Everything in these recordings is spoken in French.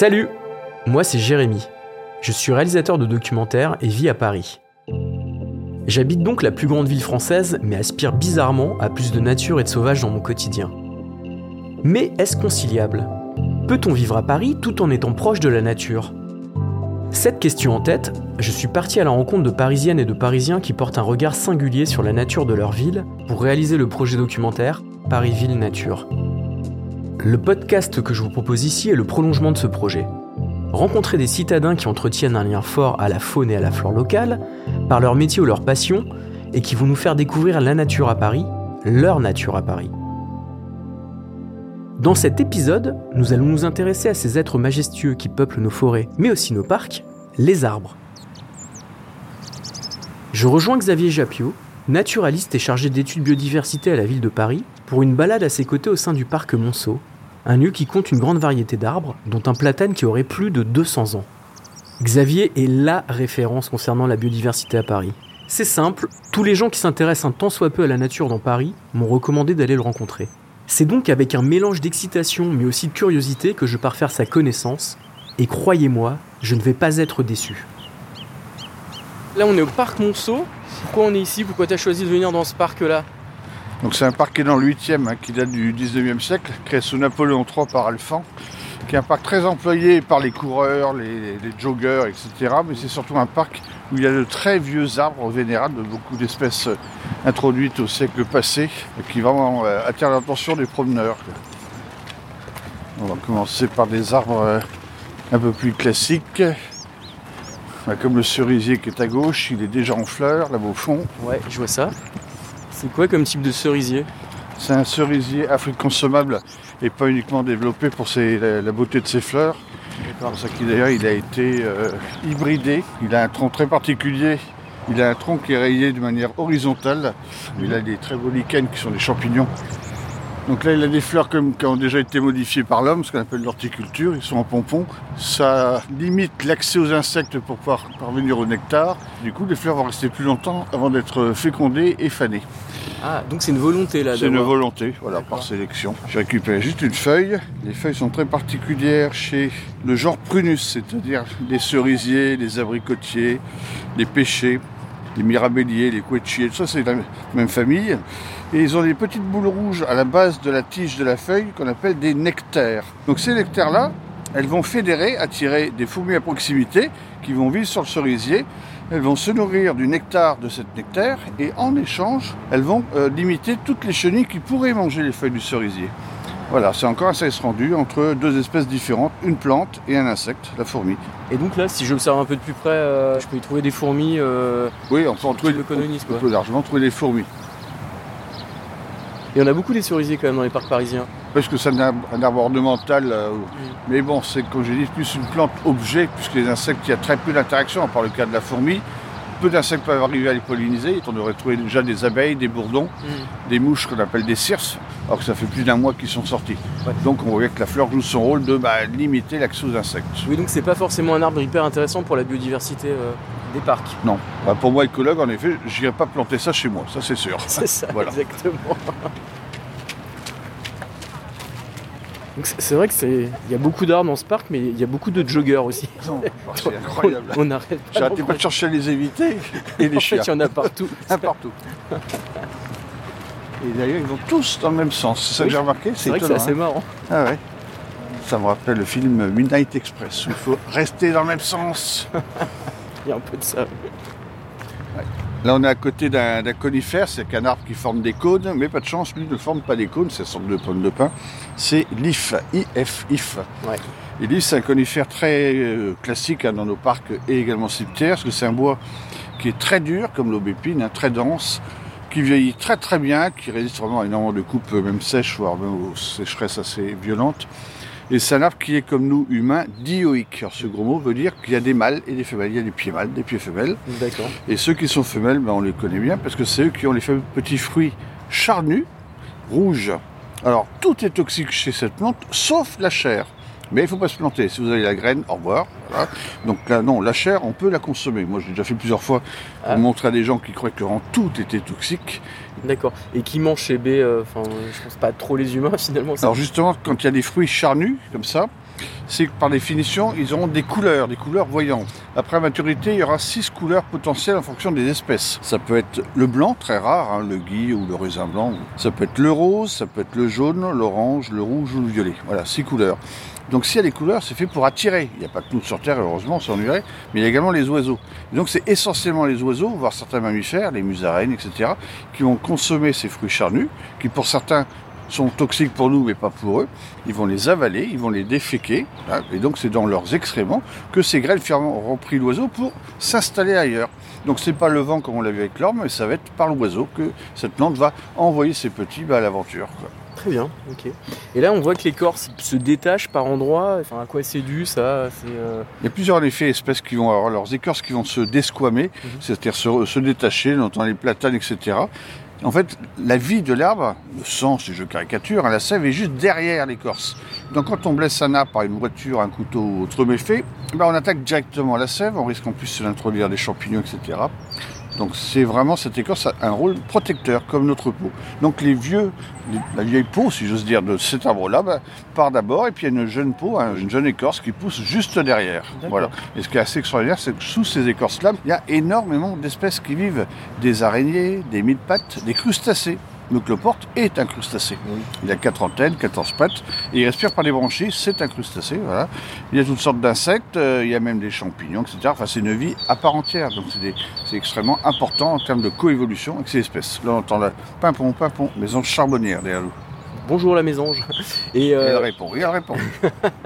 Salut Moi c'est Jérémy. Je suis réalisateur de documentaires et vis à Paris. J'habite donc la plus grande ville française, mais aspire bizarrement à plus de nature et de sauvage dans mon quotidien. Mais est-ce conciliable? Peut-on vivre à Paris tout en étant proche de la nature? Cette question en tête, je suis parti à la rencontre de Parisiennes et de Parisiens qui portent un regard singulier sur la nature de leur ville pour réaliser le projet documentaire Paris-Ville Nature. Le podcast que je vous propose ici est le prolongement de ce projet. Rencontrer des citadins qui entretiennent un lien fort à la faune et à la flore locale, par leur métier ou leur passion, et qui vont nous faire découvrir la nature à Paris, leur nature à Paris. Dans cet épisode, nous allons nous intéresser à ces êtres majestueux qui peuplent nos forêts, mais aussi nos parcs, les arbres. Je rejoins Xavier Japio, naturaliste et chargé d'études biodiversité à la ville de Paris, pour une balade à ses côtés au sein du parc Monceau, un lieu qui compte une grande variété d'arbres, dont un platane qui aurait plus de 200 ans. Xavier est LA référence concernant la biodiversité à Paris. C'est simple, tous les gens qui s'intéressent un tant soit peu à la nature dans Paris m'ont recommandé d'aller le rencontrer. C'est donc avec un mélange d'excitation mais aussi de curiosité que je pars faire sa connaissance, et croyez-moi, je ne vais pas être déçu. Là on est au parc Monceau. Pourquoi on est ici? Pourquoi tu as choisi de venir dans ce parc-là? Donc c'est un parc qui est dans le 8e, hein, qui date du 19e siècle, créé sous Napoléon III par Alphand, qui est un parc très employé par les coureurs, les, les joggeurs, etc. Mais c'est surtout un parc où il y a de très vieux arbres vénérables, beaucoup d'espèces euh, introduites au siècle passé, qui vraiment euh, attirent l'attention des promeneurs. On va commencer par des arbres euh, un peu plus classiques. Bah, Comme le cerisier qui est à gauche, il est déjà en fleurs, là-bas au fond. Ouais, je vois ça. C'est quoi comme type de cerisier C'est un cerisier Afrique consommable et pas uniquement développé pour ses- la, la beauté de ses fleurs. C'est pour ça qu'il d'ailleurs il a été euh, hybridé. Il a un tronc très particulier. Il a un tronc qui est rayé de manière horizontale. Il a des très beaux lichens qui sont des champignons. Donc là, il a des fleurs comme- qui ont déjà été modifiées par l'homme, ce qu'on appelle l'horticulture. Ils sont en pompon. Ça limite l'accès aux insectes pour pouvoir parvenir au nectar. Du coup, les fleurs vont rester plus longtemps avant d'être fécondées et fanées. Ah, donc c'est une volonté là C'est une volonté, voilà, par sélection. J'ai récupéré juste une feuille. Les feuilles sont très particulières chez le genre prunus, c'est-à-dire les cerisiers, les abricotiers, les pêchers, les mirabelliers, les quetchiers, tout ça c'est la même famille. Et ils ont des petites boules rouges à la base de la tige de la feuille qu'on appelle des nectaires. Donc ces nectaires-là, elles vont fédérer, attirer des fourmis à proximité qui vont vivre sur le cerisier. Elles vont se nourrir du nectar de cette nectaire et en échange, elles vont euh, limiter toutes les chenilles qui pourraient manger les feuilles du cerisier. Voilà, c'est encore un service rendu entre deux espèces différentes, une plante et un insecte, la fourmi. Et donc là, si j'observe un peu de plus près, euh, je peux y trouver des fourmis. euh, Oui, on peut en trouver, quoi. on peut largement trouver des fourmis. Y en a beaucoup des cerisiers quand même dans les parcs parisiens. Parce que c'est un, un arbre ornemental, euh, mais bon, c'est comme j'ai dit, plus une plante objet, puisque les insectes, il y a très peu d'interactions, à part le cas de la fourmi. Peu d'insectes peuvent arriver à les polliniser. On aurait trouvé déjà des abeilles, des bourdons, des mouches qu'on appelle des circes, alors que ça fait plus d'un mois qu'ils sont sortis. Ouais. Donc on voit que la fleur joue son rôle de bah, limiter l'accès aux insectes. Oui, donc c'est pas forcément un arbre hyper intéressant pour la biodiversité euh, des parcs. Non. Bah, pour moi, écologue, en effet, je n'irai pas planter ça chez moi, ça c'est sûr. C'est ça, Voilà. exactement. Donc c'est- vrai que c'est, il y a beaucoup d'arbres dans ce parc, mais il y a beaucoup de joggers aussi. c'est incroyable. On n'arrête pas. J'arrêtais pas de chercher à les éviter et les En chiens. fait, il y en a partout. Un partout. Et d'ailleurs, ils vont tous dans le même sens. C'est ça que j'ai remarqué. C'est vrai que c'est assez hein. marrant. Ah ouais. Ça me rappelle le film Midnight Express où il faut rester dans le même sens. Il y a un peu de ça. Là, on est à côté d'un conifère, c'est qu'un arbre qui forme des cônes, mais pas de chance, lui ne forme pas des cônes, c'est une sorte de pomme de pin. C'est l'IF, IF, IF. Ouais. Et l'IF, c'est un conifère très euh, classique hein, dans nos parcs et également cimetières, parce que c'est un bois qui est très dur, comme l'aubépine, hein, très dense, qui vieillit très très bien, qui résiste vraiment à énormément de coupes, euh, même sèches, voire même aux sécheresses assez violentes. Et c'est un arbre qui est, comme nous, humains, dioïque. Alors ce gros mot veut dire qu'il y a des mâles et des femelles. Il y a des pieds mâles, des pieds femelles. D'accord. Et ceux qui sont femelles, ben, on les connaît bien parce que c'est eux qui ont les fameux petits fruits charnus, rouges. Alors, tout est toxique chez cette plante, sauf la chair. Mais il ne faut pas se planter. Si vous avez la graine, au revoir. Voilà. Donc là, non, la chair, on peut la consommer. Moi, j'ai déjà fait plusieurs fois pour Ah. montrer à des gens qui croyaient que vraiment tout était toxique. D'accord. Et qui mange chez B, euh, enfin, je pense pas trop les humains finalement. ça- Alors justement, quand il y a des fruits charnus, comme ça, c'est que par définition, ils auront des couleurs, des couleurs voyantes. Après maturité, il y aura six couleurs potentielles en fonction des espèces. Ça peut être le blanc, très rare, hein, le gui ou le raisin blanc. Ça peut être le rose, ça peut être le jaune, l'orange, le rouge ou le violet. Voilà, six couleurs. Donc s'il y a des couleurs, c'est fait pour attirer. Il n'y a pas que nous sur Terre, heureusement, on s'ennuierait, mais il y a également les oiseaux. donc c'est essentiellement les oiseaux, voire certains mammifères, les musaraignes, etc., qui vont consommer ces fruits charnus, qui pour certains sont toxiques pour nous, mais pas pour eux. Ils vont les avaler, ils vont les déféquer, hein, et donc c'est dans leurs excréments que ces graines auront pris l'oiseau pour s'installer ailleurs. Donc c'est pas le vent comme on l'a vu avec l'orme, mais ça va être par l'oiseau que cette plante va envoyer ses petits bah, à l'aventure. Très bien, ok. Et là, on voit que l'écorce se détache par endroits. Enfin, à quoi c'est dû ça euh Il y a plusieurs effets espèces qui vont avoir leurs écorces qui vont se desquamer, mhm. c'est-à-dire se, se, détacher, dans les platanes, etc. En fait, la vie de l'arbre, le sang, si je caricature, hein, la sève est juste derrière l'écorce. Donc quand on blesse un arbre par une voiture, un couteau ou autre méfait, ben on attaque directement la sève, on risque en plus d'introduire des champignons, etc. Donc c'est vraiment cette écorce a un rôle protecteur comme notre peau. Donc les vieux, la vieille peau, si j'ose dire, de cet arbre-là, bah, part d'abord et puis il y a une jeune peau, hein, une jeune écorce qui pousse juste derrière. Voilà. Et ce qui est assez extraordinaire, c'est que sous ces écorces-là, il y a énormément d'espèces qui vivent, des araignées, des mille-pattes, des crustacés. Le cloporte est un crustacé. Il a quatre antennes, 14 pattes, et il respire par les branchies, c'est un crustacé. Voilà. Il y a toutes sortes d'insectes, euh, il y a même des champignons, etc. Enfin, c'est une vie à part entière. Donc, c'est extrêmement important en termes de coévolution avec ces espèces. Là, on entend la pimpon, pimpon, maison charbonnière derrière nous. Bonjour la mésange. Et euh, Elle répond, oui, elle répond.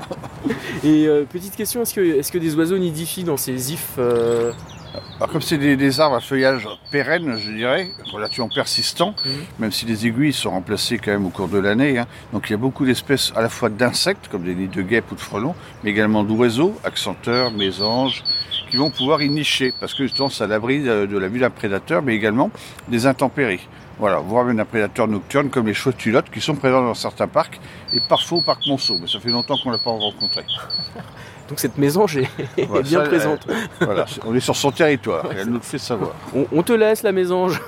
et euh, petite question, est-ce que, est que, des oiseaux nidifient dans ces ifs comme c'est des, arbres à feuillage pérenne, je dirais, relativement persistant, mhm. même si les aiguilles sont remplacées quand même au cours de l'année. Hein. Donc il y a beaucoup d'espèces à la fois d'insectes, comme des nids de guêpes ou de frelons, mais également d'oiseaux, accenteurs, mésanges, qui vont pouvoir y nicher, parce que justement ça l'abri de la vue d'un prédateur, mais également des intempéries. Voilà, voire même un prédateur nocturne comme les chauves-culottes qui sont présents dans certains parcs et parfois au parc Monceau, mais ça fait longtemps qu'on ne l'a pas rencontré. Donc cette maison est, bien présente. voilà, on est sur son territoire et elle nous le fait savoir. On, te laisse la mésange.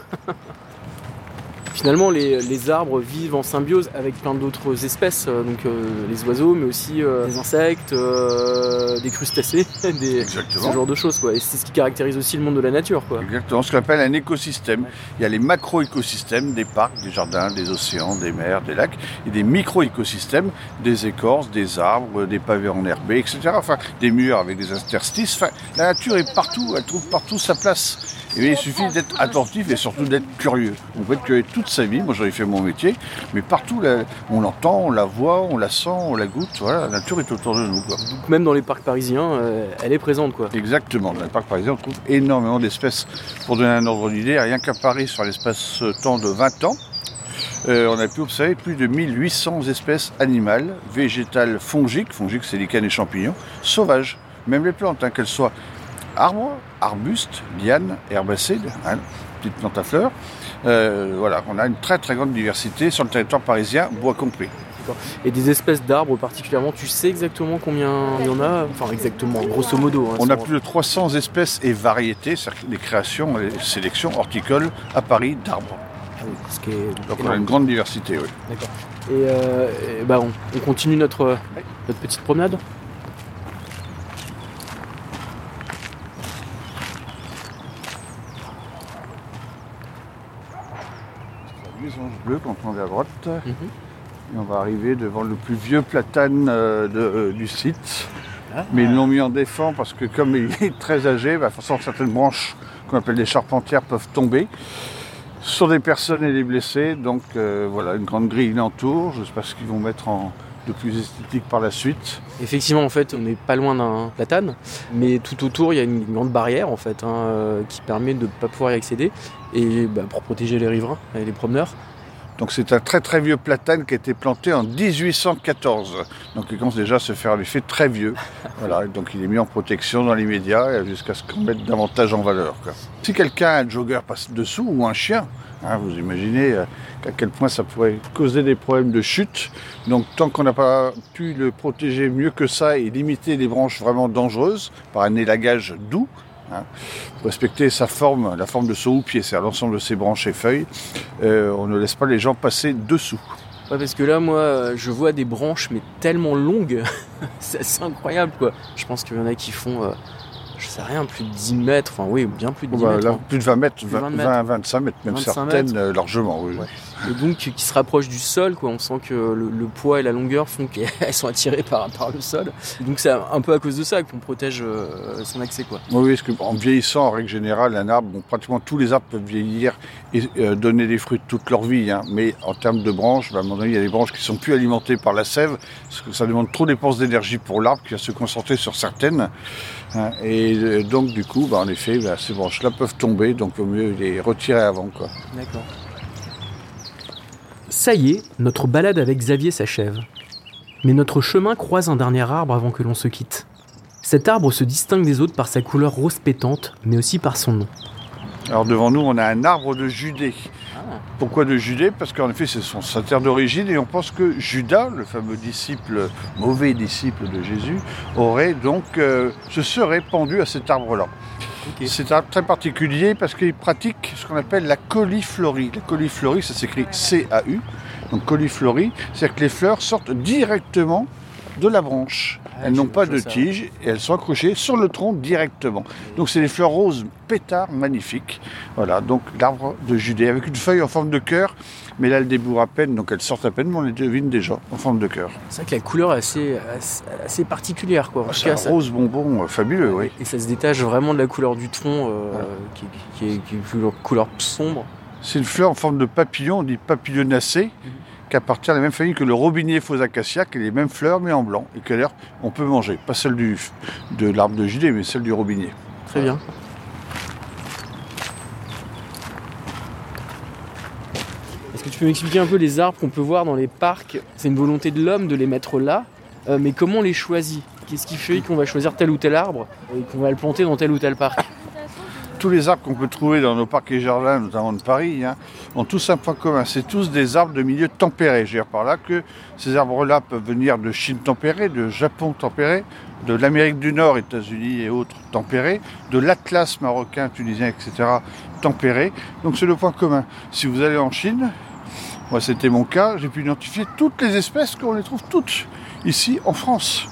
Finalement, les, arbres vivent en symbiose avec plein d'autres espèces, euh, donc euh, les oiseaux, mais aussi euh, les insectes, des crustacés, des, ce genre de choses. Quoi. Et c'est ce qui caractérise aussi le monde de la nature. Quoi. Exactement, ce qu'on appelle un écosystème. Il y a les macro-écosystèmes des parcs, des jardins, des océans, des mers, des lacs, et des micro-écosystèmes, des écorces, des arbres, des pavés enherbés, etc. Enfin, des murs avec des interstices. Enfin, la nature est partout, elle trouve partout sa place. Et il suffit d'être attentif et surtout d'être curieux. On peut être curieux toute sa vie, moi j'en ai fait mon métier, mais partout on l'entend, on la voit, on la sent, on la goûte, voilà, la nature est autour de nous. Donc même dans les parcs parisiens, euh, elle est présente quoi. Exactement, dans les parcs parisiens on trouve énormément d'espèces. Pour donner un ordre d'idée, rien qu'à Paris, sur l'espace-temps de 20 ans, euh, on a pu observer plus de 1800 espèces animales, végétales, fongiques, fongiques c'est et champignons, sauvages, même les plantes, hein, qu'elles soient arbres, arbustes, lianes, herbacées, hein, petites plantes à fleurs. Euh, voilà, on a une très très grande diversité sur le territoire parisien, bois compris. Et des espèces d'arbres particulièrement, tu sais exactement combien il y en a Enfin exactement, grosso modo. Hein, on a plus de 300 espèces et variétés, c'est-à-dire des créations et sélections horticoles à Paris d'arbres. Ah Donc on a une grande diversité, oui. D'accord. Et, euh, bah, on, continue notre, notre petite promenade quand on va à droite. Mhm. Et on va arriver devant le plus vieux platane euh, euh, du site. Ah. Mais ils l'ont mis en défense parce que comme il est très âgé, bah, façon, certaines branches qu'on appelle des charpentières peuvent tomber sur des personnes et des blessés. Donc euh, voilà, une grande grille l'entoure. Je ne sais pas ce qu'ils vont mettre en, de plus esthétique par la suite. Effectivement, en fait, on n'est pas loin d'un platane, mais tout autour, il y a une grande barrière en fait, hein, qui permet de ne pas pouvoir y accéder et bah, pour protéger les riverains et les promeneurs. Donc c'est un très très vieux platane qui a été planté en 1814. Donc il commence déjà à se faire l'effet très vieux. Voilà, donc il est mis en protection dans l'immédiat jusqu'à ce qu'on mette davantage en valeur. Si quelqu'un, un jogger passe dessous ou un chien, hein, vous imaginez euh, à quel point ça pourrait causer des problèmes de chute. Donc tant qu'on n'a pas pu le protéger mieux que ça et limiter les branches vraiment dangereuses par un élagage doux, Hein. Respecter sa forme, la forme de son houppier, c'est-à-dire l'ensemble de ses branches et feuilles, euh, on ne laisse pas les gens passer dessous. Parce que là, moi, euh, je vois des branches, mais tellement longues. c'est incroyable, quoi. Je pense qu'il y en a qui font, je sais rien, plus de 10 mètres. Enfin, oui, bien plus de 10 Bah, mètres. là, hein. plus de 20 mètres, Plus de 20, 20 mètres. 20, 25 mètres, même 25 certaines mètres. euh, largement, oui. Ouais. Et donc, qui se rapprochent du sol, quoi. On sent que le, le poids et la longueur font qu'elles sont attirées par, par le sol. Et donc, c'est un peu à cause de ça qu'on protège euh, son accès, quoi. Oui, parce qu'en vieillissant, en règle générale, un arbre, bon, pratiquement tous les arbres peuvent vieillir et euh, donner des fruits toute leur vie. hein. Mais en termes de branches, bah, à un moment donné, il y a des branches qui sont plus alimentées par la sève, parce que ça demande trop dépenses d'énergie pour l'arbre qui va se concentrer sur certaines. Hein. Et euh, donc, du coup, bah, en effet, bah, ces branches-là peuvent tomber, donc il vaut mieux les retirer avant. Quoi. D'accord. Ça y est, notre balade avec Xavier s'achève. Mais notre chemin croise un dernier arbre avant que l'on se quitte. Cet arbre se distingue des autres par sa couleur rose pétante, mais aussi par son nom. Alors devant nous, on a un arbre de Judée. Ah. Pourquoi de Judée? Parce qu'en effet, c'est son, sa terre d'origine et on pense que Judas, le fameux disciple, mauvais disciple de Jésus, aurait donc, euh, se serait pendu à cet arbre-là. C'est un arbre très particulier parce qu'il pratique ce qu'on appelle la coliflorie. La coliflorie, ça s'écrit C-A-U. Donc coliflorie, c'est-à-dire que les fleurs sortent directement de la branche. Ah, elles n'ont pas de tige et elles sont accrochées sur le tronc directement. Donc c'est des fleurs roses pétards magnifiques. Voilà, donc l'arbre de Judée avec une feuille en forme de cœur, mais là elle débourre à peine, donc elles sortent à peine, mais on les devine déjà en forme de cœur. C'est vrai que la couleur est assez, assez, particulière, quoi. Tout C'est un ça- rose bonbon euh, fabuleux, oui. Et ça se détache vraiment de la couleur du tronc, euh, Voilà. qui, qui est, qui est couleur, couleur sombre. C'est une fleur en forme de papillon, on dit papillonacée, qui appartient à la même famille que le robinier faux acacia, qui a les mêmes fleurs mais en blanc, et que d'ailleurs on peut manger. Pas celle du, de l'arbre de Judée, mais celle du robinier. Très bien. Est-ce que tu peux m'expliquer un peu les arbres qu'on peut voir dans les parcs? C'est une volonté de l'homme de les mettre là, euh, mais comment on les choisit? Qu'est-ce qui fait qu'on va choisir tel ou tel arbre et qu'on va le planter dans tel ou tel parc? Tous les arbres qu'on peut trouver dans nos parcs et jardins, notamment de Paris, hein, ont tous un point commun. C'est tous des arbres de milieu tempéré. Je veux dire par là que ces arbres-là peuvent venir de Chine tempérée, de Japon tempéré, de l'Amérique du Nord, États-Unis et autres tempérés, de l'Atlas marocain, tunisien, etc. tempéré. Donc c'est le point commun. Si vous allez en Chine, moi c'était mon cas, j'ai pu identifier toutes les espèces qu'on les trouve toutes ici en France.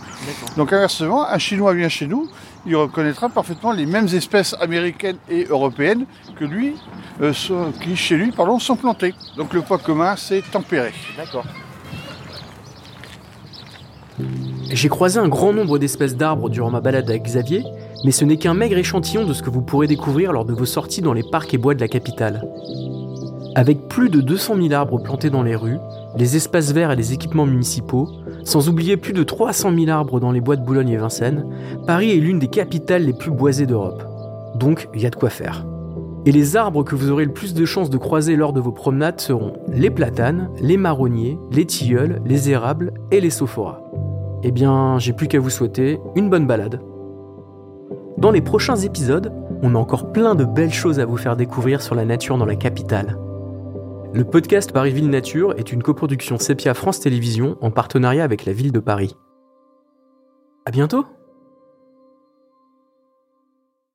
Donc inversement, un Chinois vient chez nous, il reconnaîtra parfaitement les mêmes espèces américaines et européennes que lui, euh, sont- qui chez lui, pardon, sont plantées. Donc le point commun, c'est tempéré. D'accord. J'ai croisé un grand nombre d'espèces d'arbres durant ma balade avec Xavier, mais ce n'est qu'un maigre échantillon de ce que vous pourrez découvrir lors de vos sorties dans les parcs et bois de la capitale. Avec plus de 200 000 arbres plantés dans les rues, les espaces verts et les équipements municipaux, sans oublier plus de 300 000 arbres dans les bois de Boulogne et Vincennes, Paris est l'une des capitales les plus boisées d'Europe. Donc, il y a de quoi faire. Et les arbres que vous aurez le plus de chances de croiser lors de vos promenades seront les platanes, les marronniers, les tilleuls, les érables et les sophoras. Eh bien, j'ai plus qu'à vous souhaiter une bonne balade. Dans les prochains épisodes, on a encore plein de belles choses à vous faire découvrir sur la nature dans la capitale. Le podcast Paris Ville Nature est une coproduction Sepia France Télévisions en partenariat avec la ville de Paris. À bientôt!